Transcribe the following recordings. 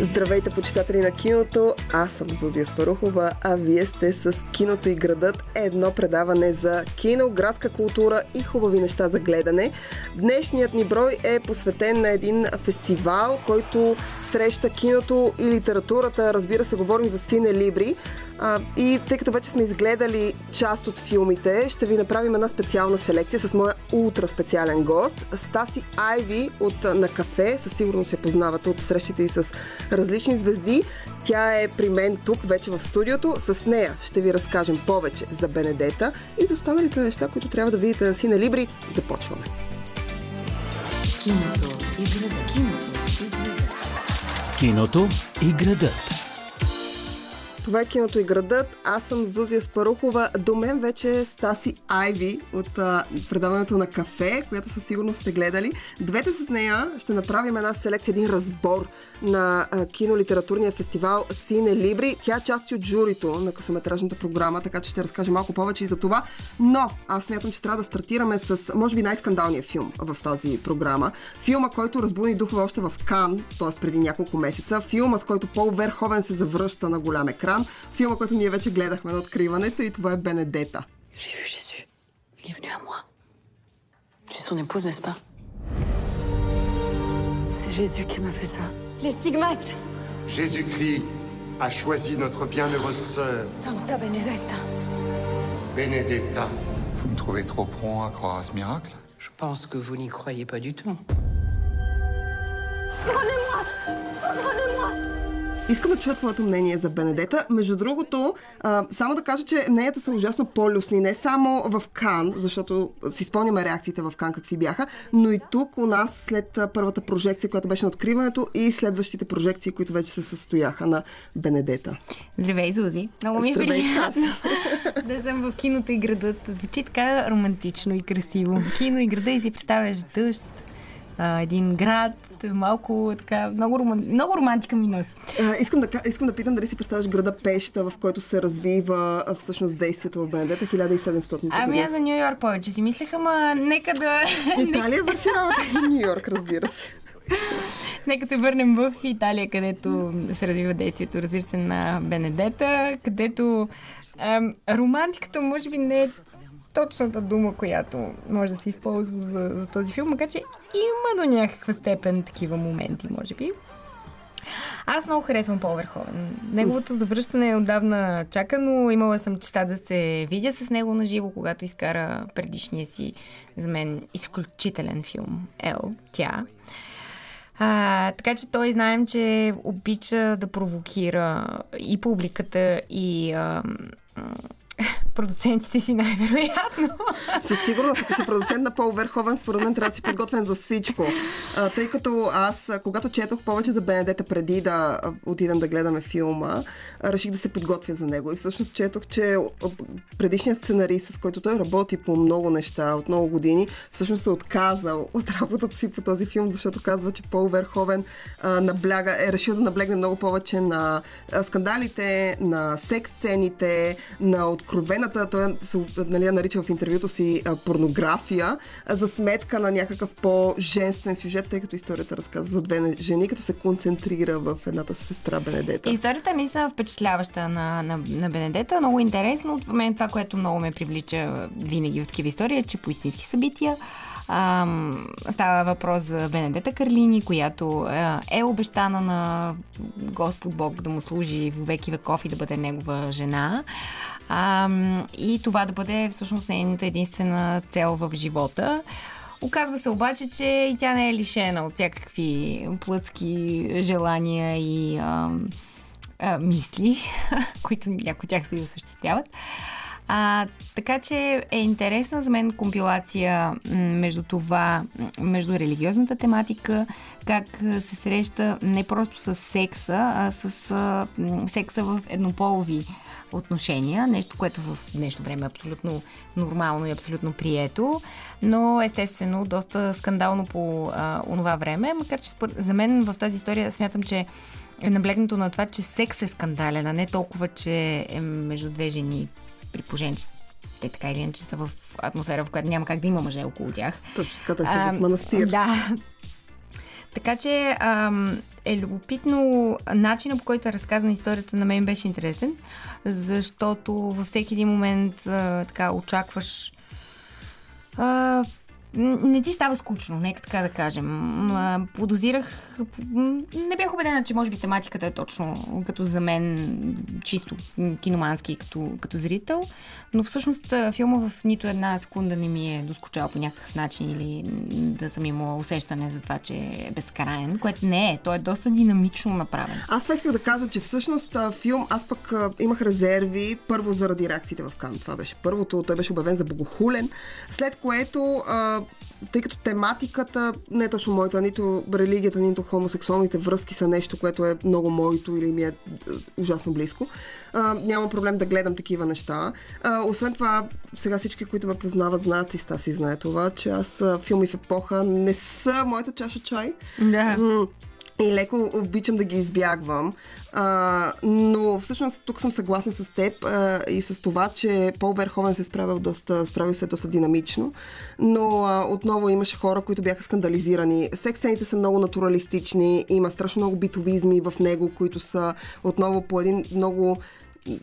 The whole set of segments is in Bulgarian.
Здравейте, почитатели на киното! Аз съм Зузия Спарухова, а вие сте с Киното и градът, едно предаване за кино, градска култура и хубави неща за гледане. Днешният ни брой е посветен на един фестивал, който среща киното и литературата. Разбира се, говорим за Сине Либри. А, и тъй като вече сме изгледали част от филмите, ще ви направим една специална селекция с моя ултра специален гост. Стаси Айви от На кафе. Със сигурност се познавате от срещите и с различни звезди. Тя е при мен тук, вече в студиото. С нея ще ви разкажем повече за Бенедета и за останалите неща, които трябва да видите на Сине Либри. Започваме. Киното и града. Киното и града. Киното и градът. Това е киното и градът. Аз съм Зузия Спарухова. До мен вече е Стаси Айви от а, предаването на кафе, която със сигурност сте гледали. Двете с нея ще направим една селекция, един разбор на а, кинолитературния фестивал Сине Либри. Тя е част от журито на късометражната програма, така че ще разкажа малко повече и за това. Но аз смятам, че трябва да стартираме с, може би, най-скандалния филм в тази програма. Филма, който разбуни духове още в Кан, т.е. преди няколко месеца. Филма, с който Пол Верховен се завръща на голям екран. Филма, който ние вече гледахме на откриването и това е Бенедета. J'ai vu Jésus. Il est venu à moi. Je suis son épouse, n'est-ce pas C'est Jésus qui m'a fait ça. Les stigmates Jésus-Christ a choisi notre bienheureuse sœur, Santa Benedetta. Benedetta. Vous me trouvez trop prompt à croire à ce miracle Je pense que vous n'y croyez pas du tout. Искам да чуя твоето мнение за Бенедета. Между другото, а, само да кажа, че мненията са ужасно по-люсни. Не само в Кан, защото си спомняме реакциите в Кан какви бяха, но и тук у нас след първата прожекция, която беше на откриването и следващите прожекции, които вече се състояха на Бенедета. Здравей, Зузи. Много ми е приятно да съм в киното и градът. Звучи така романтично и красиво. Кино и града и си представяш дъжд, а, един град, малко така, много, роман... много романтика ми носи. Искам, да, ка- искам да питам дали си представяш града Пеща, в който се развива всъщност действието в Бенедета 1700 Ами аз за Нью Йорк повече си мислех, ама нека да... Италия върши работа и Нью Йорк, разбира се. Нека се върнем в Италия, където се развива действието, разбира се, на Бенедета, където ем, романтиката може би не е точната дума, която може да се използва за, за този филм, макар че има до някаква степен такива моменти, може би. Аз много харесвам Пол Верховен. Неговото завръщане е отдавна чакано. Имала съм честа да се видя с него на живо, когато изкара предишния си, за мен, изключителен филм Ел, тя. А, така че той знаем, че обича да провокира и публиката, и а, продуцентите си най-вероятно. Със сигурност, ако си продуцент на Пол Верховен, според мен трябва да си подготвен за всичко. А, тъй като аз, когато четох повече за Бенедета преди да а, отидем да гледаме филма, реших да се подготвя за него. И всъщност четох, че предишният сценарист, с който той работи по много неща от много години, всъщност се отказал от работата си по този филм, защото казва, че Пол Верховен а, набляга, е решил да наблегне много повече на скандалите, на секс сцените, на откровената, той се нали, нарича в интервюто си а, порнография, а, за сметка на някакъв по-женствен сюжет, тъй като историята разказва за две жени, като се концентрира в едната сестра Бенедета. Историята ми са впечатляваща на, на, на Бенедета, много интересно. От мен това, което много ме привлича винаги в такива истории, е, че по истински събития Ам, става въпрос за Бенедета Карлини, която е, е обещана на Господ Бог да му служи в веки веков и да бъде негова жена. Ам, и това да бъде всъщност нейната единствена цел в живота. Оказва се обаче, че и тя не е лишена от всякакви плътски желания и ам, а, мисли, които някои тях се и осъществяват. А, така че е интересна за мен компилация между това, между религиозната тематика, как се среща не просто с секса, а с а, секса в еднополови отношения, нещо, което в днешно време е абсолютно нормално и абсолютно прието, но естествено доста скандално по а, онова време, макар че спор... за мен в тази история смятам, че е наблегнато на това, че секс е скандален, а не толкова, че е между две жени при положение, че те така или иначе са в атмосфера, в която няма как да има мъже около тях. Точно така, те са в манастир. Да. Така че ам, е любопитно начина по който е разказана историята на мен беше интересен, защото във всеки един момент а, така очакваш а, не ти става скучно, нека така да кажем. Подозирах, не бях убедена, че може би тематиката е точно като за мен, чисто киномански като, като зрител, но всъщност филма в нито една секунда не ми е доскочал по някакъв начин или да съм имала усещане за това, че е безкрайен, което не е. Той е доста динамично направен. Аз това исках да кажа, че всъщност филм, аз пък имах резерви първо заради реакциите в Кан. Това беше първото, той беше обявен за богохулен, след което тъй като тематиката не е точно моята, нито религията, нито хомосексуалните връзки са нещо, което е много моето или ми е, е ужасно близко. А, нямам проблем да гледам такива неща. А, освен това, сега всички, които ме познават, знаят и Стаси знае това, че аз филми в епоха не са моята чаша чай. Да и леко обичам да ги избягвам. А, но всъщност тук съм съгласна с теб а, и с това, че Пол Верховен се справил, доста, справил се доста динамично, но а, отново имаше хора, които бяха скандализирани. Сексените са много натуралистични, има страшно много битовизми в него, които са отново по един много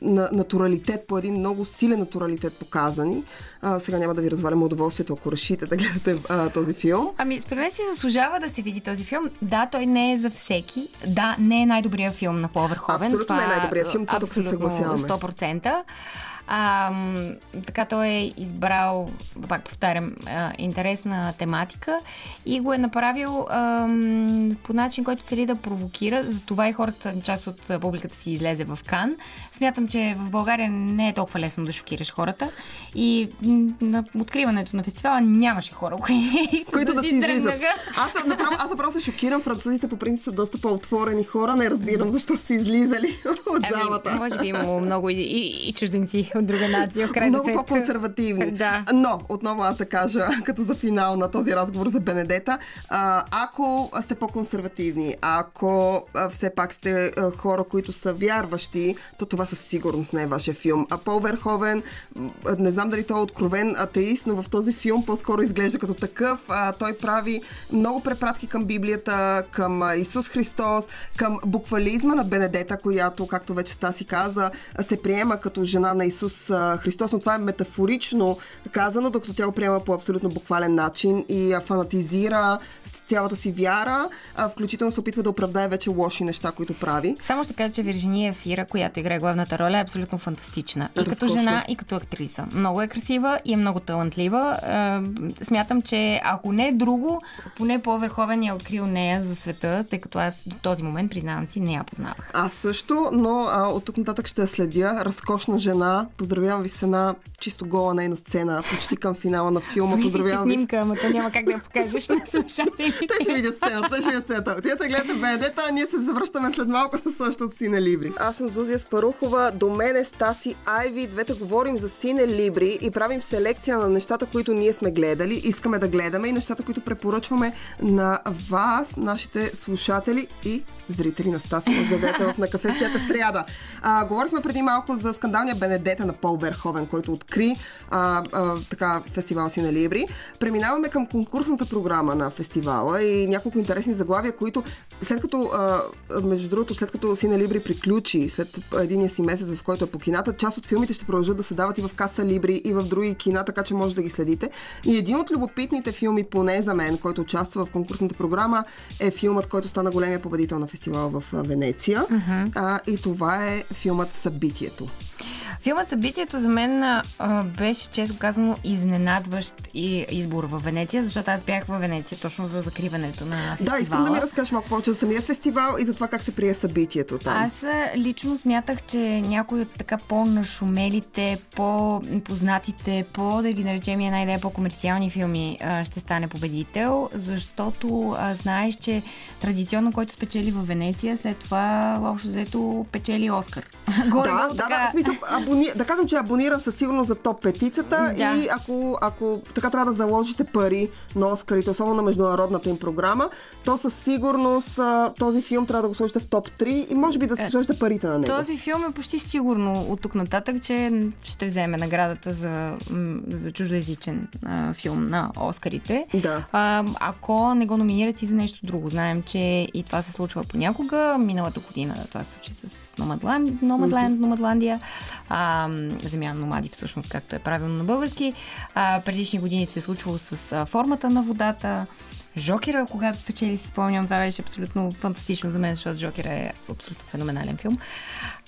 на натуралитет, по един много силен натуралитет показани. А, сега няма да ви развалям удоволствието, ако решите да гледате а, този филм. Ами, според мен си заслужава да се види този филм. Да, той не е за всеки. Да, не е най-добрият филм на Пол Верховен. Абсолютно това не е най-добрият филм, тук се съгласяваме. 100%. А, така той е избрал, пак повтарям, а, интересна тематика и го е направил а, по начин, който цели да провокира. Затова и хората, част от публиката си излезе в Кан. Смятам, че в България не е толкова лесно да шокираш хората. И на откриването на фестивала нямаше хора, кои, които да си излизат. Аз, направо, аз направо се шокирам. Французите по принцип са доста по-отворени хора. Не разбирам защо са излизали от ами, залата. Може би имало много и, и, и чужденци от друга нация. В крайна Много по-консервативни. да. Но, отново аз да кажа, като за финал на този разговор за Бенедета, ако сте по-консервативни, ако все пак сте хора, които са вярващи, то това със сигурност не е вашия филм. А Пол Верховен, не знам дали той е откровен атеист, но в този филм по-скоро изглежда като такъв. Той прави много препратки към Библията, към Исус Христос, към буквализма на Бенедета, която, както вече Стаси каза, се приема като жена на Исус Исус Христос, но това е метафорично казано, докато тя го приема по абсолютно буквален начин и фанатизира цялата си вяра, включително се опитва да оправдае вече лоши неща, които прави. Само ще кажа, че Виржиния Фира, която играе главната роля, е абсолютно фантастична. И Разкошна. като жена, и като актриса. Много е красива и е много талантлива. Смятам, че ако не е друго, поне по-върховен е открил нея за света, тъй като аз до този момент, признавам си, не я познавах. Аз също, но а, от тук нататък ще я следя. Разкошна жена, Поздравявам ви с една чисто гола нейна сцена, почти към финала на филма. Поздравявам ви. снимка, ама то няма как да я покажеш на слушателите. Те ще видят сцената, те ще видят сцената. Отидете гледате Бенедета, а ние се завръщаме след малко с същото Сине Либри. Аз съм Зузия Спарухова, до мен е Стаси Айви. Двете говорим за Сине Либри и правим селекция на нещата, които ние сме гледали, искаме да гледаме и нещата, които препоръчваме на вас, нашите слушатели и зрители на Стаси. Може да гледате в на кафе всяка сряда. А, говорихме преди малко за скандалния Бенедета на Пол Верховен, който откри а, а, така, фестивал си на Либри. Преминаваме към конкурсната програма на фестивала и няколко интересни заглавия, които след като, а, между другото, след като си на Либри приключи, след единия си месец, в който е по кината, част от филмите ще продължат да се дават и в Каса Либри, и в други кина, така че може да ги следите. И един от любопитните филми, поне за мен, който участва в конкурсната програма, е филмът, който стана големия победител на фестивала в Венеция. Uh-huh. А, и това е филмът Събитието. Филмът Събитието за мен а, беше, често казано, изненадващ и избор в Венеция, защото аз бях в Венеция точно за закриването на фестивала. Да, искам да ми разкажеш малко повече за самия фестивал и за това как се прие събитието там. Аз лично смятах, че някой от така по-нашумелите, по-познатите, по, да ги наречем една идея, по-комерциални филми а, ще стане победител, защото а, знаеш, че традиционно, който спечели в Венеция, след това общо взето печели Оскар. Горе, да, да, да, в смисъл, абони... да кажем, че е абониран със сигурност за топ петицата Да. и ако, ако така трябва да заложите пари на Оскарите, особено на международната им програма, то със сигурност този филм трябва да го сложите в топ 3 и може би да си сложите парите на него. Този филм е почти сигурно от тук нататък, че ще вземе наградата за, за чуждоязичен а, филм на Оскарите. Да. А, ако не го номинират и за нещо друго. Знаем, че и това се случва понякога. Миналата година това се случи с Номадланд, Номадленд, Номадландия. А, земя на номади, всъщност, както е правилно на български. А, предишни години се е случвало с а, формата на водата. Жокера, когато спечели, си спомням, това беше абсолютно фантастично за мен, защото Жокера е абсолютно феноменален филм.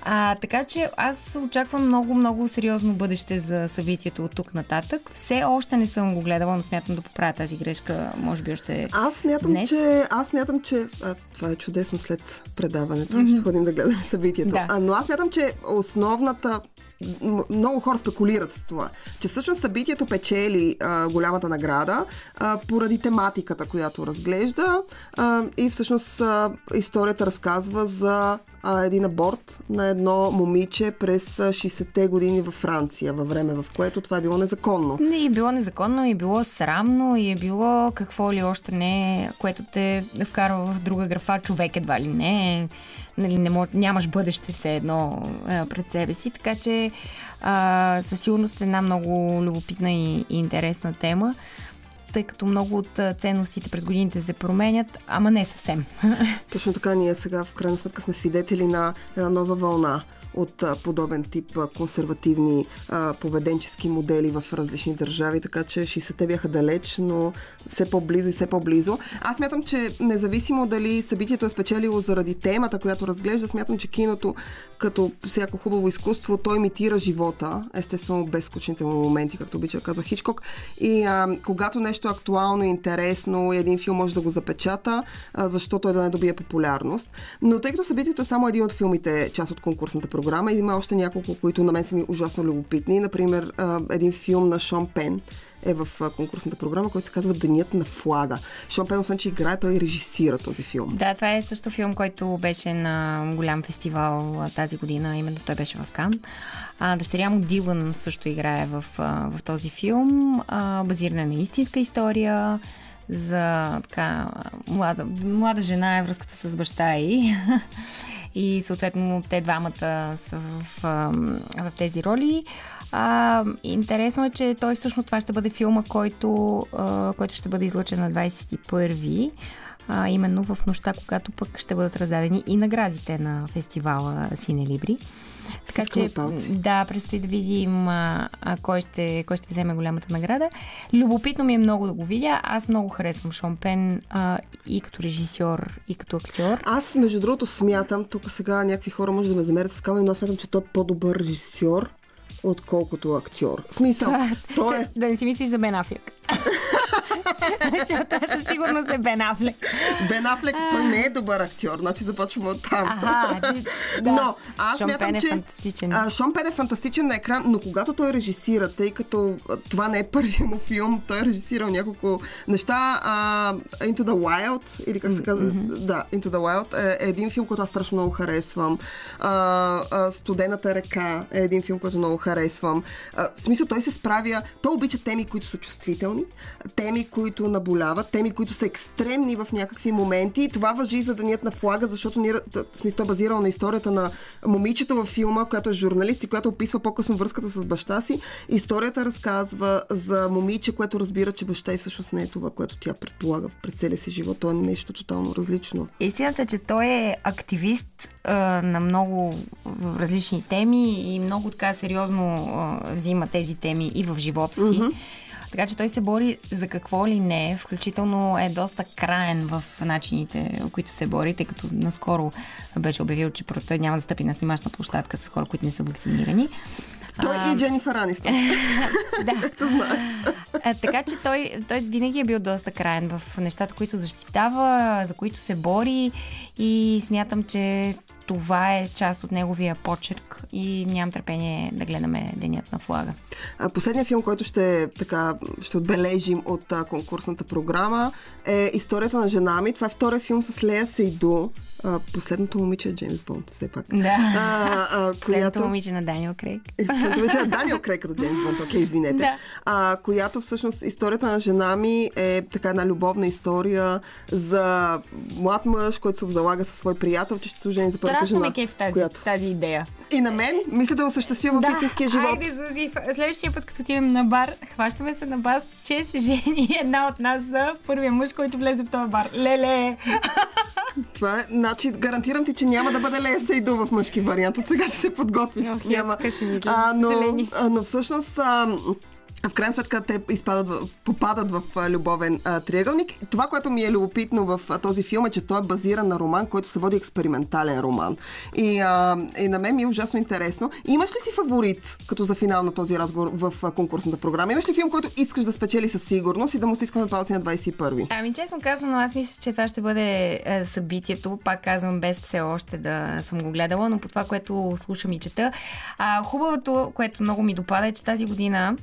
А, така че аз очаквам много, много сериозно бъдеще за събитието от тук нататък. Все още не съм го гледала, но смятам да поправя тази грешка, може би още Аз смятам, днес. че, аз смятам, че а, това е чудесно след предаването. Mm-hmm. Ще ходим да гледаме събитието. Да. А, но аз смятам, че основната много хора спекулират с това, че всъщност събитието печели а, голямата награда а, поради тематиката, която разглежда а, и всъщност а, историята разказва за а, един аборт на едно момиче през а, 60-те години във Франция, във време в което това е било незаконно. Не е било незаконно, и е било срамно, и е било какво ли още не, което те вкарва в друга графа човек едва ли не. Нали, не мож, нямаш бъдеще все едно а, пред себе си, така че а, със сигурност е една много любопитна и, и интересна тема, тъй като много от ценностите през годините се променят, ама не съвсем. Точно така, ние сега в крайна сметка сме свидетели на една нова вълна от подобен тип консервативни поведенчески модели в различни държави, така че 60-те бяха далеч, но все по-близо и все по-близо. Аз смятам, че независимо дали събитието е спечелило заради темата, която разглежда, смятам, че киното, като всяко хубаво изкуство, то имитира живота, естествено без скучните му моменти, както обича казва Хичкок. И а, когато нещо е актуално интересно, един филм може да го запечата, а, защо той да не добие популярност. Но тъй като събитието е само един от филмите, част от конкурсната програма, има още няколко, които на мен са ми ужасно любопитни. Например, един филм на Шон Пен е в конкурсната програма, който се казва Денят на флага. Шон Пен, освен че играе, той режисира този филм. Да, това е също филм, който беше на голям фестивал тази година, именно той беше в Кан. А, дъщеря му Дилан също играе в, в този филм, а, базирана на истинска история за така млада, млада жена е връзката с баща й. И съответно те двамата са в, а, в тези роли. А, интересно е, че той всъщност това ще бъде филма, който, а, който ще бъде излъчен на 21 а, именно в нощта, когато пък ще бъдат раздадени и наградите на фестивала Сине Либри. Така че, да, предстои да видим а, а, кой, ще, кой ще вземе голямата награда. Любопитно ми е много да го видя. Аз много харесвам Шон Пен а, и като режисьор, и като актьор. Аз, между другото, смятам, тук сега някакви хора може да ме замерят с камъни, но аз смятам, че той е по-добър режисьор, отколкото актьор. Смисъл, Това, той е... Да не си мислиш за Бен Афлек. Защото той със сигурност е Бен Афлек. Бен Афлек, той не е добър актьор, значи започваме от там. Аха, ти- да. Но аз Шон смятам, Пен е че фантастичен. А, Шон Пен е фантастичен на екран, но когато той режисира, тъй като това не е първият му филм, той е режисирал няколко неща. А, Into the Wild, или как се казва? Да, Into the Wild е, е един филм, който аз страшно много харесвам. А, а, Студената река е един филм, който много харесвам. А, в смисъл, той се справя, той обича теми, които са чувствителни, теми, които наболяват, теми, които са екстремни в някакви моменти. И това въжи за Денят на флага, защото ние, смисъл, е базирал на историята на момичето във филма, която е журналист и която описва по-късно връзката с баща си. Историята разказва за момиче, което разбира, че баща и всъщност не е това, което тя предполага пред целия си живот. То е нещо тотално различно. Истината е, че той е активист а, на много различни теми и много така сериозно а, взима тези теми и в живота си. Mm-hmm. Така че той се бори за какво ли не, включително е доста краен в начините, в които се бори, тъй като наскоро беше обявил, че той няма да стъпи на снимачна площадка с хора, които не са вакцинирани. Той А, и Дженнифър Анистън. да. А, така че той, той винаги е бил доста краен в нещата, които защитава, за които се бори и смятам, че това е част от неговия почерк и нямам търпение да гледаме Денят на флага. А, Последният филм, който ще, така, ще отбележим от а, конкурсната програма е Историята на жена ми. Това е втория филм с Лея Сейду. А, последното момиче е Джеймс Бонд, все пак. Да. А, а, Последното момиче на Даниел Крейг. Последното момиче е Даниел Крейг като Джеймс Бонд, окей, извинете. Да. А, която всъщност историята на жена ми е така една любовна история за млад мъж, който се обзалага със свой приятел, че ще се ожени за първата Страшно жена. ме кеф тази, която... тази идея. И на мен, мисля да осъществя в истинския живот. Айде, Зузи, следващия път, като отидем на бар, хващаме се на бас, че се жени една от нас за първия мъж, който влезе в този бар. Леле! Това е, значи, гарантирам ти, че няма да бъде Лея Сейду в мъжки вариант. От сега да се подготвиш. Ох, и няма. така си мисля, А, но, а, но всъщност а, в крайна сметка те изпадат, попадат в а, любовен а, триъгълник. Това, което ми е любопитно в а, този филм е, че той е базиран на роман, който се води експериментален роман. И, а, и на мен ми е ужасно интересно. Имаш ли си фаворит, като за финал на този разговор в а, конкурсната програма? Имаш ли филм, който искаш да спечели със сигурност и да му стискаме палци на 21-ви? Ами честно казано, аз мисля, че това ще бъде е, събитието. Пак казвам, без все още да съм го гледала, но по това, което слушам и чета. А, хубавото, което много ми допада е, че тази година,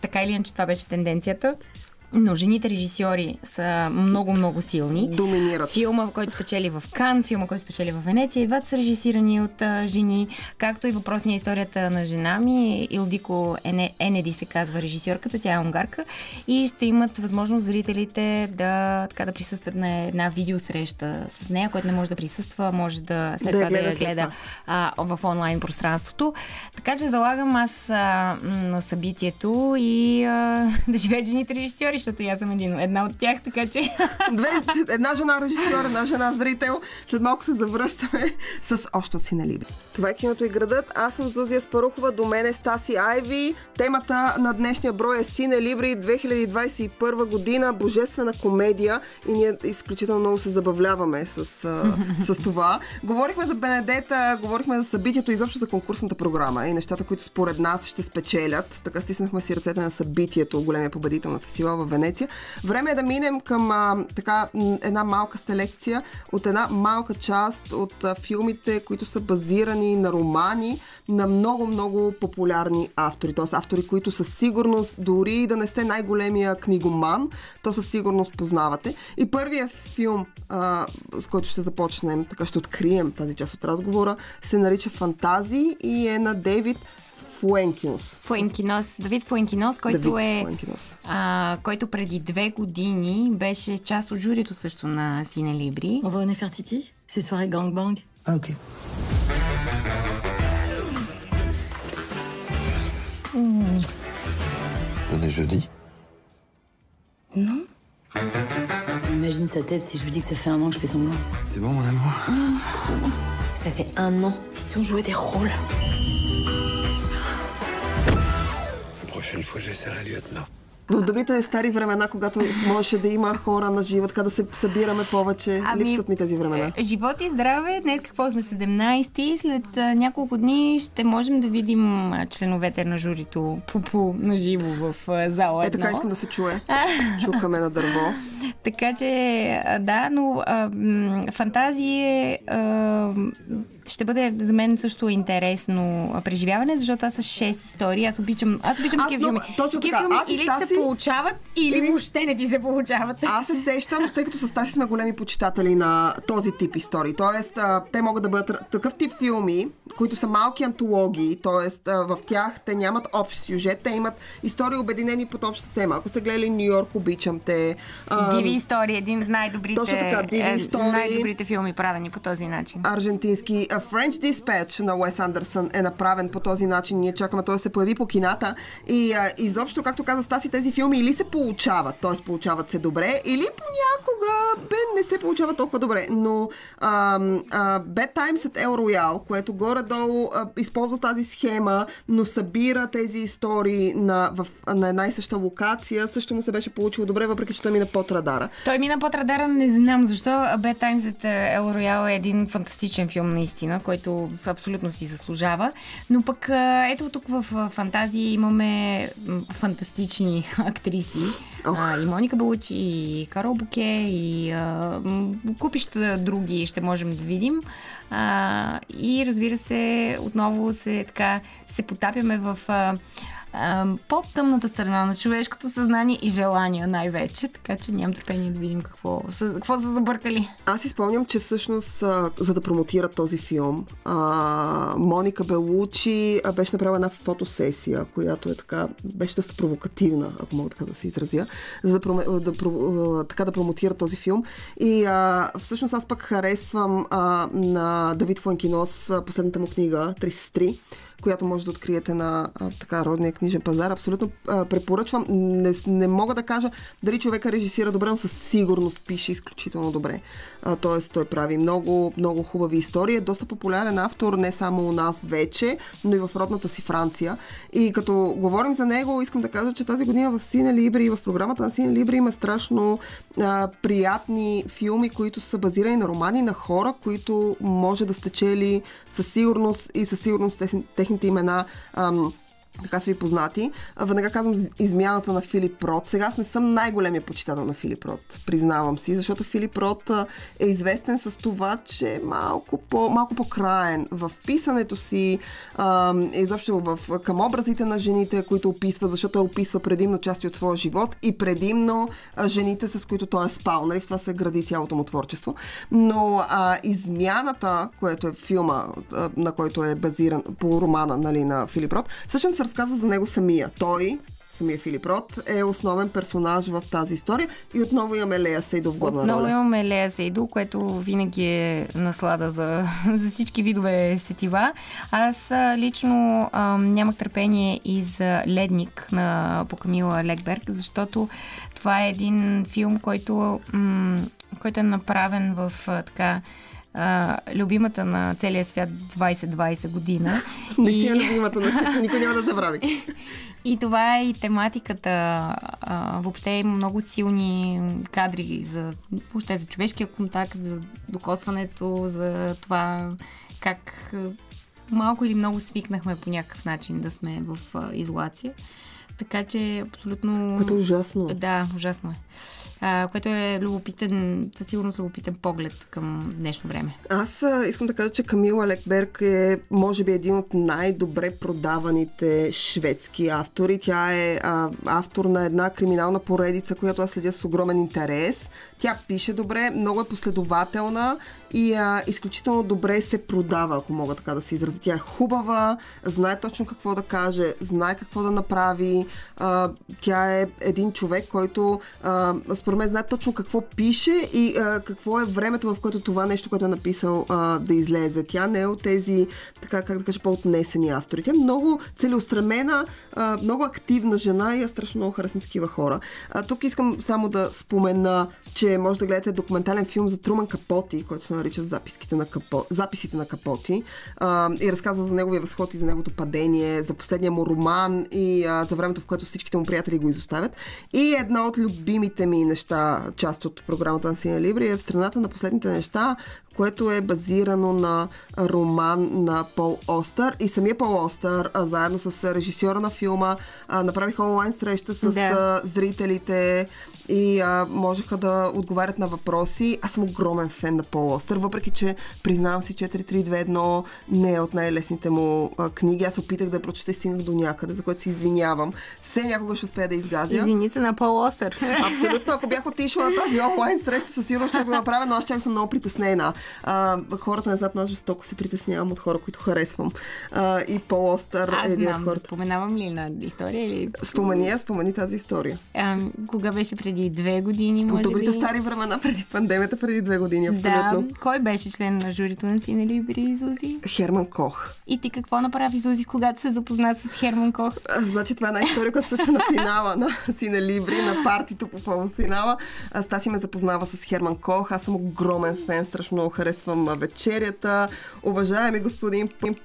така или иначе това беше тенденцията, но жените режисьори са много-много силни. Доминират. Филма, който спечели в Кан, филма, който спечели в Венеция, и двата са режисирани от а, жени, както и въпросния историята на жена ми. Илдико Ене, Енеди се казва режисьорката, тя е унгарка и ще имат възможност зрителите да, така, да присъстват на една видеосреща с нея, който не може да присъства, може да след Да я това да гледа я след гледа а, в онлайн пространството. Така че залагам аз а, на събитието и а, да живеят жените режисьори, защото и аз съм един, една от тях, така че... Две, една жена режисьор, една жена зрител. След малко се завръщаме с още от Сина Либри. Това е киното и градът. Аз съм Зузия Спарухова, до мен е Стаси Айви. Темата на днешния брой е Сина Либри 2021 година, божествена комедия и ние изключително много се забавляваме с, с това. Говорихме за Бенедета, говорихме за събитието, изобщо за конкурсната програма и нещата, които според нас ще спечелят. Така стиснахме си ръцете на събитието, големия победител на фестивал в Венеция. Време е да минем към а, така, една малка селекция от една малка част от а, филмите, които са базирани на романи на много-много популярни автори. Т.е. автори, които със сигурност, дори да не сте най-големия книгоман, то със сигурност познавате. И първият филм, а, с който ще започнем, така ще открием тази част от разговора, се нарича Фантазии и е на Дейвид Фуенкинос. Фуенкинос, Давид Фуенкинос, който Давид е... Фуенкинос. А, който преди две години беше част от журито също на Сине Либри. On va au Nefertiti C'est soirée gangbang Ah ok. On est jeudi. Imagine sa tête si je lui dis que ça fait un an que je fais semblant. C'est bon, mon amour Ça fait un an. Et si on jouait des rôles prochaine fois, j'essaierai lieutenant. В добрите стари времена, когато можеше да има хора на живо, така да се събираме повече, Ами, липсват ми тези времена. Е, Живот и здраве. Днес какво сме 17-ти. След а, няколко дни ще можем да видим членовете на журито пупу на живо в а, зала. Е, така искам да се чуе. Чукаме на дърво. Така че, да, но а, фантазии е, а, ще бъде за мен също интересно преживяване, защото аз са 6 истории. Аз обичам, аз обичам Аз такива филми. точно така. филми Аз или се получават, или, или- въобще не ти се получават. Аз се сещам, тъй като с тази сме големи почитатели на този тип истории. Тоест, те могат да бъдат такъв тип филми, които са малки антологии, т.е. в тях те нямат общ сюжет, те имат истории обединени под обща тема. Ако сте гледали Нью Йорк, обичам те. а, Диви истории, един от най-добрите, Точно така, Диви е, истории. най-добрите филми правени по този начин. аржентински French Dispatch на Уес Андерсън е направен по този начин. Ние чакаме той да се появи по кината. И а, изобщо, както каза Стаси, тези филми или се получават, т.е. получават се добре, или понякога бе, не се получават толкова добре. Но а, а, Bad Times at El Royale, което горе-долу а, използва тази схема, но събира тези истории на, в, на една и съща локация, също му се беше получило добре, въпреки че той мина под радара. Той мина под радара, не знам защо. Bad Times at El Royale е един фантастичен филм наистина, който абсолютно си заслужава. Но пък ето тук в фантазии имаме фантастични актриси. Ох. А, и Моника Балучи, и Карл Буке, и а, купища други ще можем да видим. А, и разбира се, отново се, така, се потапяме в а, по-тъмната страна на човешкото съзнание и желания най-вече, така че нямам търпение да видим какво, какво са забъркали. Аз си спомням, че всъщност, за да промотират този филм, а, Моника Белучи беше направила една фотосесия, която е така, беше доста провокативна, ако мога така да се изразя, за да, проме, да, про- така да промотира този филм. И а, всъщност аз пък харесвам а, на Давид Фуенкинос а, последната му книга Три сестри която може да откриете на а, така родния книжен пазар. Абсолютно а, препоръчвам. Не, не мога да кажа дали човека режисира добре, но със сигурност пише изключително добре. А, тоест той прави много, много хубави истории. Е доста популярен автор не само у нас вече, но и в родната си Франция. И като говорим за него, искам да кажа, че тази година в Сине Либри и в програмата на Сине Либри има страшно а, приятни филми, които са базирани на романи на хора, които може да сте чели със сигурност и със сигурност техни- техните имена ам, така са ви познати. Веднага казвам измяната на Филип Рот. Сега аз не съм най-големия почитател на Филип Рот, признавам си, защото Филип Рот е известен с това, че е малко, по, малко по-краен в писането си, а, изобщо в, към образите на жените, които описва, защото описва предимно части от своя живот и предимно жените, с които той е спал. Нали? В това се гради цялото му творчество. Но а, измяната, което е филма, на който е базиран по романа нали, на Филип Рот, всъщност разказва за него самия. Той, самия Филип Рот, е основен персонаж в тази история и отново имаме Лея Сейдо в главна Отново роля. имаме Лея Сейдо, което винаги е наслада за, за всички видове сетива. Аз лично а, нямах търпение и за Ледник на по Камила Лекберг, защото това е един филм, който, м- който е направен в така а, любимата на целия свят 2020 година. Наистина И- любимата на всички, никой няма да забрави. и това е и тематиката. А, въобще има много силни кадри за, въобще за човешкия контакт, за докосването, за това как малко или много свикнахме по някакъв начин да сме в а, изолация. Така че абсолютно... Което е ужасно. Да, ужасно е. А, което е любопитен, със сигурност любопитен поглед към днешно време. Аз а, искам да кажа, че Камила Лекберг е, може би, един от най-добре продаваните шведски автори. Тя е а, автор на една криминална поредица, която аз следя с огромен интерес. Тя пише добре, много е последователна и а, изключително добре се продава, ако мога така да се изразя. Тя е хубава, знае точно какво да каже, знае какво да направи. А, тя е един човек, който а, според мен знае точно какво пише и а, какво е времето, в което това нещо, което е написал, а, да излезе. Тя не е от тези, така как да кажа, по-отнесени автори. Тя е много целеустремена, а, много активна жена и аз страшно много харесвам такива хора. А, тук искам само да спомена, че може да гледате документален филм за Труман Капоти, който се нарича Записките на Капо... Записите на Капоти а, и разказва за неговия възход и за неговото падение, за последния му роман и а, за времето, в което всичките му приятели го изоставят. И една от любимите ми неща, част от програмата на Синя Либри е в страната на последните неща, което е базирано на роман на Пол Остър. И самия Пол Остър, а, заедно с режисьора на филма, а, направиха онлайн среща с Да. а, зрителите и а, можеха да отговарят на въпроси. Аз съм огромен фен на Пол Остър, въпреки че признавам си 4321 не е от най-лесните му а, книги. Аз опитах да я прочета и стигнах до някъде, за което се извинявам. Все някога ще успея да изгазя. Извини се на Пол Остър. Абсолютно, ако бях отишла на тази онлайн среща, със сигурност ще го направя, но аз чак съм много притеснена. А, хората но аз жестоко се притеснявам от хора, които харесвам. А, и Пол Остър е един от хората. споменавам ли на история или... Спомени, спомени тази история. А, кога беше преди две години, може От добрите би? стари времена, преди пандемията, преди две години, абсолютно. Да. Кой беше член на журито на Сине Либри, Зузи? Херман Кох. И ти какво направи, Зузи, когато се запозна с Херман Кох? А, Значи това е една история, която се случва на финала на Сине Либри, на партито по повод финала. А, Стаси ме запознава с Херман Кох. Аз съм огромен фен, страшно харесвам вечерята. Уважаеми господин Пимп,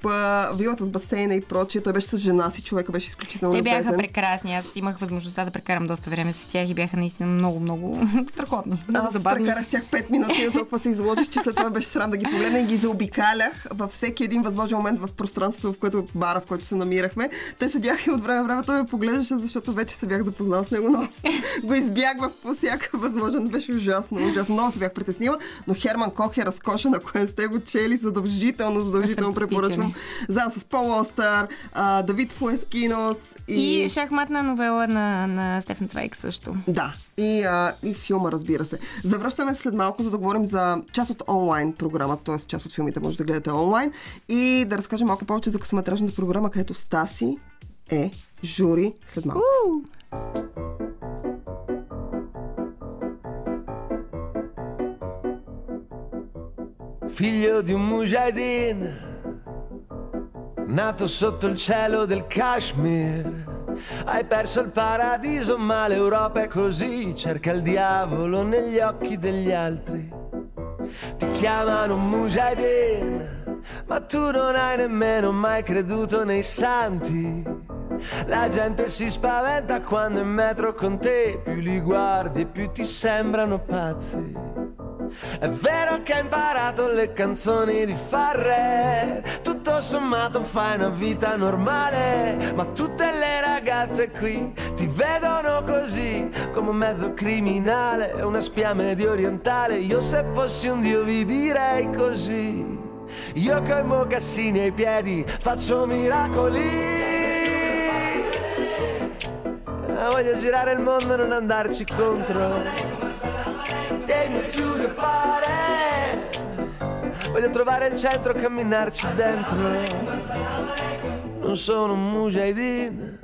вилата с басейна и прочие. Той беше с жена си, човека беше изключително Те бяха любезен. прекрасни. Аз имах възможността да прекарам доста време с тях и бяха наистина наистина много, много страхотни. Много Аз забавни. прекарах с тях 5 минути и толкова се изложих, че след това беше срам да ги погледна и ги заобикалях във всеки един възможен момент в пространството, в което бара, в който се намирахме. Те седяха и от време на време той ме поглеждаше, защото вече се бях запознал с него, но аз го избягвах по всяка възможен. Беше ужасно, ужасно. Много се бях притеснила, но Херман Кох е разкошен, ако не сте го чели, задължително, задължително препоръчвам. Заедно с Пол Остър, Давид Фуескинос и... И шахматна новела на, на Стефан Цвайк също. Да, и, а, и филма, разбира се. Завръщаме се след малко, за да говорим за част от онлайн програмата, т.е. част от филмите може да гледате онлайн и да разкажем малко повече за късометражната програма, където Стаси е жури след малко. figlio di un mujahideen, nato sotto il cielo del Kashmir. Hai perso il paradiso, ma l'Europa è così, cerca il diavolo negli occhi degli altri. Ti chiamano mujahideen, ma tu non hai nemmeno mai creduto nei santi. La gente si spaventa quando in metro con te, più li guardi e più ti sembrano pazzi. È vero che hai imparato le canzoni di Farre, tutto sommato fai una vita normale, ma tutte le ragazze qui ti vedono così, come un mezzo criminale, una spia medio orientale. Io se fossi un dio vi direi così, io coi mocassini ai piedi faccio miracoli. Eh, Voglio girare il mondo e non andarci contro. Take me to the party Voglio trovare il centro e camminarci dentro. Non sono un mujahideen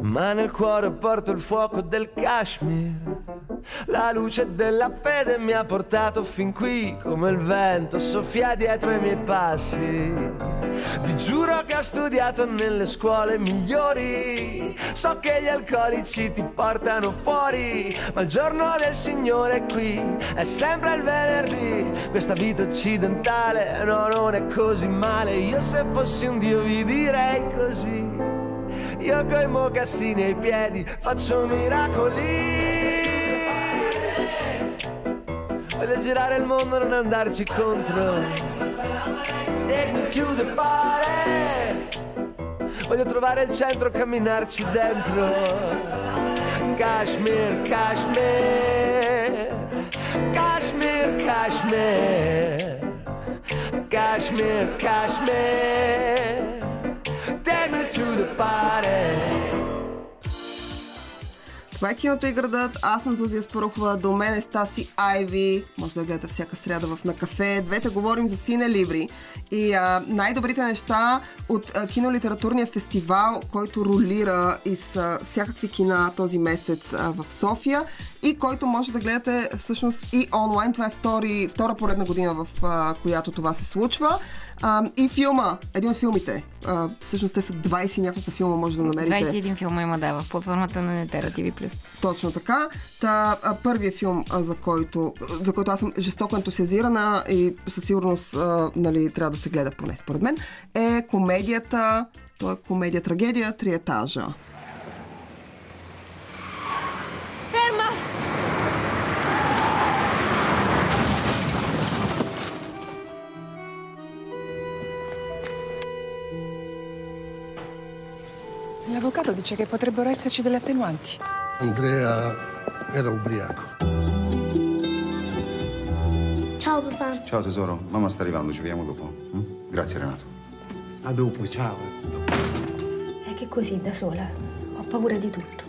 Ma nel cuore porto il fuoco del Kashmir. La luce della fede mi ha portato fin qui Come il vento soffia dietro i miei passi vi giuro che ho studiato nelle scuole migliori. So che gli alcolici ti portano fuori, ma il giorno del Signore è qui, è sempre il venerdì. Questa vita occidentale, no, non è così male. Io se fossi un dio vi direi così. Io coi mocassini ai piedi faccio miracoli. Voglio girare il mondo non andarci contro. Take me to the party Voglio trovare il centro, camminarci dentro. Kashmir, Kashmir. Kashmir, Kashmir. Kashmir, Kashmir. Take me to the party Това е киното и градът. Аз съм Зузия Спарухова. До мен е Стаси Айви. Може да гледате всяка сряда в На кафе. Двете говорим за Сине Либри. И а, най-добрите неща от а, кинолитературния фестивал, който ролира из а, всякакви кина този месец а, в София и който може да гледате всъщност и онлайн. Това е втори, втора поредна година, в а, която това се случва. А, и филма, един от филмите. А, всъщност те са 20 и няколко филма, може да намерите. 21 филма има, да, в платформата на Нетера TV+. Точно така. Та, а, първият филм, а, за който, за който аз съм жестоко ентусиазирана и със сигурност а, нали, трябва да се гледа поне според мен, е комедията, то е комедия-трагедия Три етажа. L'avvocato dice che potrebbero esserci delle attenuanti. Andrea era ubriaco. Ciao papà. Ciao tesoro, mamma sta arrivando, ci vediamo dopo. mm? Grazie Renato. A dopo, ciao. È che così, da sola, ho paura di tutto.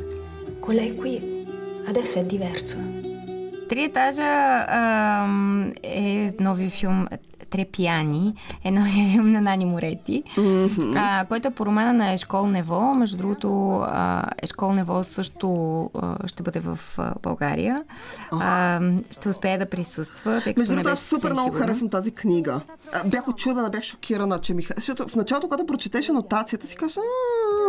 Con lei qui, adesso è diverso. Три етажа ам, е новия филм Тре пияни е новия филм на Нани Морети, а, който е по романа на Ешкол Нево. Между другото, а, Ешкол Нево също а, ще бъде в а, България. А, ще успее да присъства, тъй Между другото, аз супер много сигурна. харесвам тази книга. А, Бях очудена, бях шокирана, че ми Защото в началото, когато прочетеше анотацията, си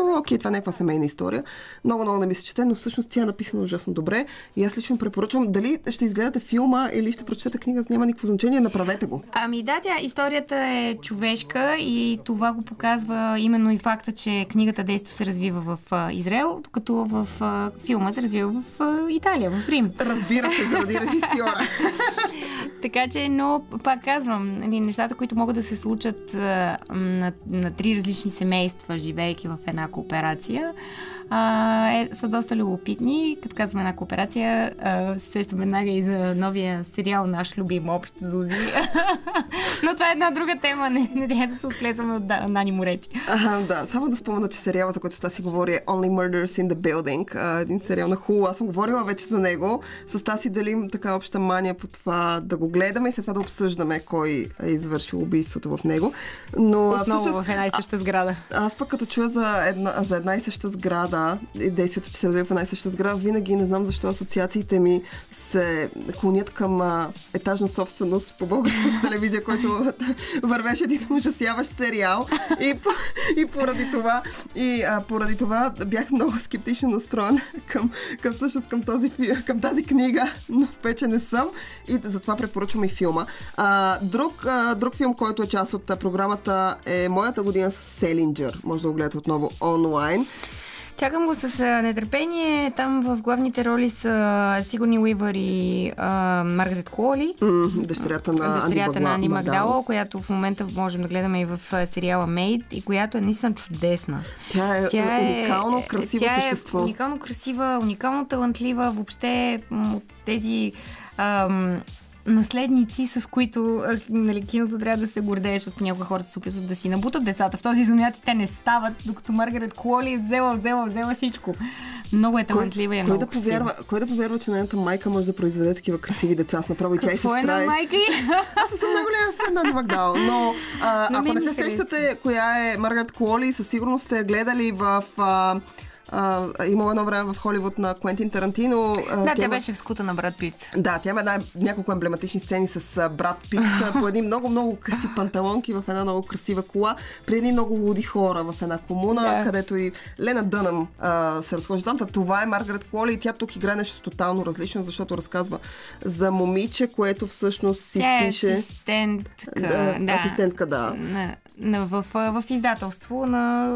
казваш, окей, това не е някаква семейна история. Много, много не ми се чете, но всъщност тя е написана ужасно добре. И аз лично препоръчвам дали ще изгледате филма или ще прочетете книга, няма никакво значение, направете го. Ами да, тя историята е човешка и това го показва именно и факта, че книгата действо се развива в Израел, докато в филма се развива в Италия, в Рим. Разбира се, заради режисьора. така че, но пак казвам, нали, нещата, които могат да се случат на, на три различни семейства, живеейки в една кооперация, а, е, са доста любопитни. Като казвам една кооперация, а, се сещам веднага и за новия сериал Наш любим общ Зузи. Но това е една друга тема. Не, не трябва да се отплесваме от Нани Морети. Да. Само да спомена, че сериала, за който сега си говори е Only Murders in the Building. А, един сериал на Хул. Аз съм говорила вече за него. С тази си делим така обща мания по това да го гледаме и след това да обсъждаме кой е извършил убийството в него. Но, Отново всъщност, в една и съща сграда. А, аз пък като чуя за една, за една и съща сграда, и действието, че се развива в една и съща сграда, винаги не знам защо асоциациите ми се клонят към а, етажна собственост по българската телевизия, който вървеше един ужасяващ сериал. И, и поради това, и а, поради това бях много скептично настроен към, към всъщност към, този, към тази книга, но вече не съм и затова препоръчвам и филма. А, друг, а, друг филм, който е част от програмата е Моята година с Селинджер. Може да го гледате отново онлайн. Чакам го с нетърпение. Там в главните роли са Сигурни Уивър и а, Маргарет Клоли. Mm, дъщерята на дъщерята Анди на Анди Магдало, която в момента можем да гледаме и в сериала Мейд и която е наистина чудесна. Тя е, тя е уникално красиво тя същество. Е уникално красива, уникално талантлива. Въобще от тези ам, наследници, с които нали, киното трябва да се гордееш, защото някои хората се опитват да си набутат децата. В този занят те не стават, докато Маргарет Клоли е взела, взела, взела всичко. Много е талантлива и е кой много да повярва, Кой да повярва, че нейната майка може да произведе такива красиви деца? С направо и тя и сестра. Какво е на майка Аз съм много голям фен на Магдал, но а, ако не се сещате коя е Маргарет Клоли, със сигурност сте гледали в... А, а, имало едно време в Холивуд на Куентин Тарантино. А, да, тя, тя беше в скута на Брат Пит. Да, тя има една, няколко емблематични сцени с Брат Пит по едни много, много къси панталонки в една много красива кола, при едни много луди хора в една комуна, да. където и Лена Дънъм а, се разхожда там. Та това е Маргарет Коли и тя тук играе нещо тотално различно, защото разказва за момиче, което всъщност си тя е пише. Асистентка. Да, да. Асистентка, да. На, в, в, издателство на,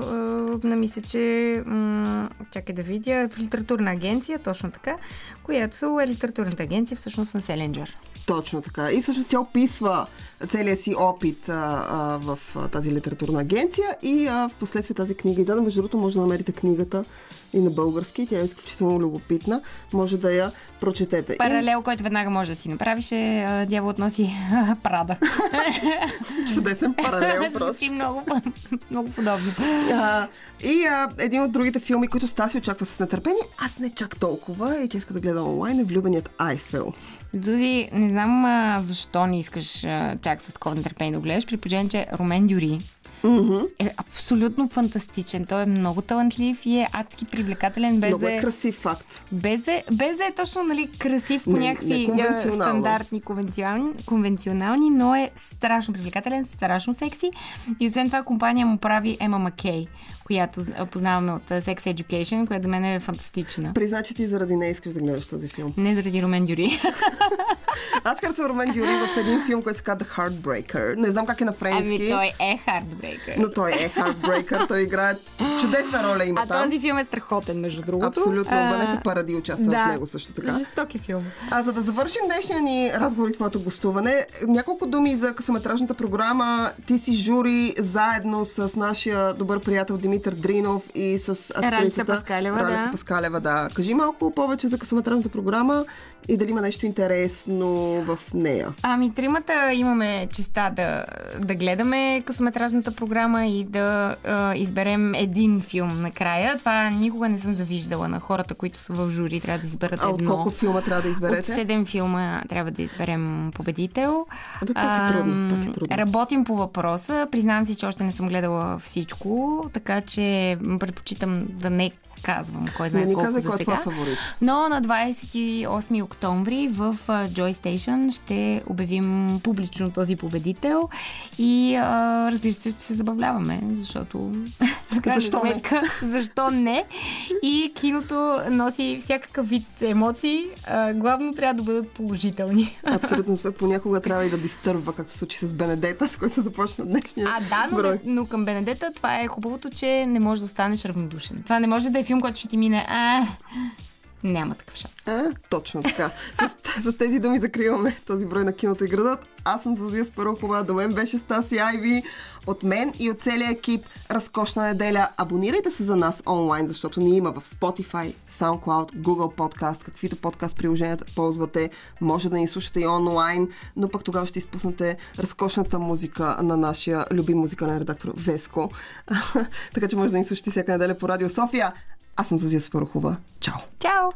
на мисля, че м- чакай да видя, в литературна агенция, точно така, която е литературната агенция всъщност на Селенджер. Точно така. И всъщност тя описва целият си опит а, а, в а, тази литературна агенция и а, в последствие тази книга издана. Между другото, може да намерите книгата и на български. Тя е изключително любопитна. Може да я прочетете. Паралел, и... който веднага може да си направиш е Дяволът носи Прада. Чудесен паралел просто. много, много подобно. А, и а, един от другите филми, които Стаси очаква с нетърпение, аз не чак толкова и тя иска да гледа онлайн, е Влюбеният Айфел. Зузи, не знам а, защо не искаш а, чак с такова нетърпение да гледаш, при положение, че Ромен Дюри Mm-hmm. Е абсолютно фантастичен. Той е много талантлив и е адски привлекателен. Без много да е красив факт. Без да, без да е точно нали, красив по не, някакви не стандартни, конвенционални, конвенционални, но е страшно привлекателен, страшно секси. И освен това компания му прави Ема Маккей, която познаваме от Sex Education, която за мен е фантастична. Призна, че ти заради не искаш да гледаш този филм. Не заради Ромен Дюри. Аз харесвам Ромен Дюри в един филм, който се казва The Heartbreaker. Не знам как е на френски. Ами той е Heartbreaker. Но той е Heartbreaker. той играе чудесна роля има а там. А този филм е страхотен, между другото. Абсолютно. А... Ванеса Паради участва да. в него също така. Жестоки филм. А за да завършим днешния ни разговор и твоето гостуване, няколко думи за късометражната програма. Ти си жури заедно с нашия добър приятел Димитър Дринов и с актрисата Ралица Паскалева. Ралица да. Паскалева, да. Кажи малко повече за късометражната програма и дали има нещо интересно в нея. Ами, тримата имаме честа да, да гледаме късометражната програма и да а, изберем един филм накрая. Това никога не съм завиждала на хората, които са в жури. Трябва да изберат а едно. от колко филма трябва да изберете? От седем филма трябва да изберем победител. Абе, пак е трудно. Пак е трудно. Работим по въпроса. Признавам си, че още не съм гледала всичко, така че предпочитам да не казвам кой знае не колко казвай за кой е сега. твой фаворит. Но на 28 октомври в Joy Station ще обявим публично този победител и а, разбира се, ще се забавляваме, защото крайна Защо не? сметка, защо не? И киното носи всякакъв вид емоции. А, главно трябва да бъдат положителни. Абсолютно. Понякога трябва и да дистърва, както се случи с Бенедета, с който започна днешния А, да, но, брой. но към Бенедета това е хубавото, че не можеш да останеш равнодушен. Това не може да е филм, който ще ти мине. А, няма такъв шанс. А, точно така. С, с тези думи закриваме този брой на киното и градът. Аз съм Зазия Спарухова, до мен беше Стаси Айви. От мен и от целия екип разкошна неделя. Абонирайте се за нас онлайн, защото ни има в Spotify, SoundCloud, Google Podcast, каквито подкаст приложенията ползвате. Може да ни слушате и онлайн, но пък тогава ще изпуснете разкошната музика на нашия любим музикален редактор Веско. така че може да ни слушате всяка неделя по Радио София. Аз съм Зазия Спарухова. Чао! Чао!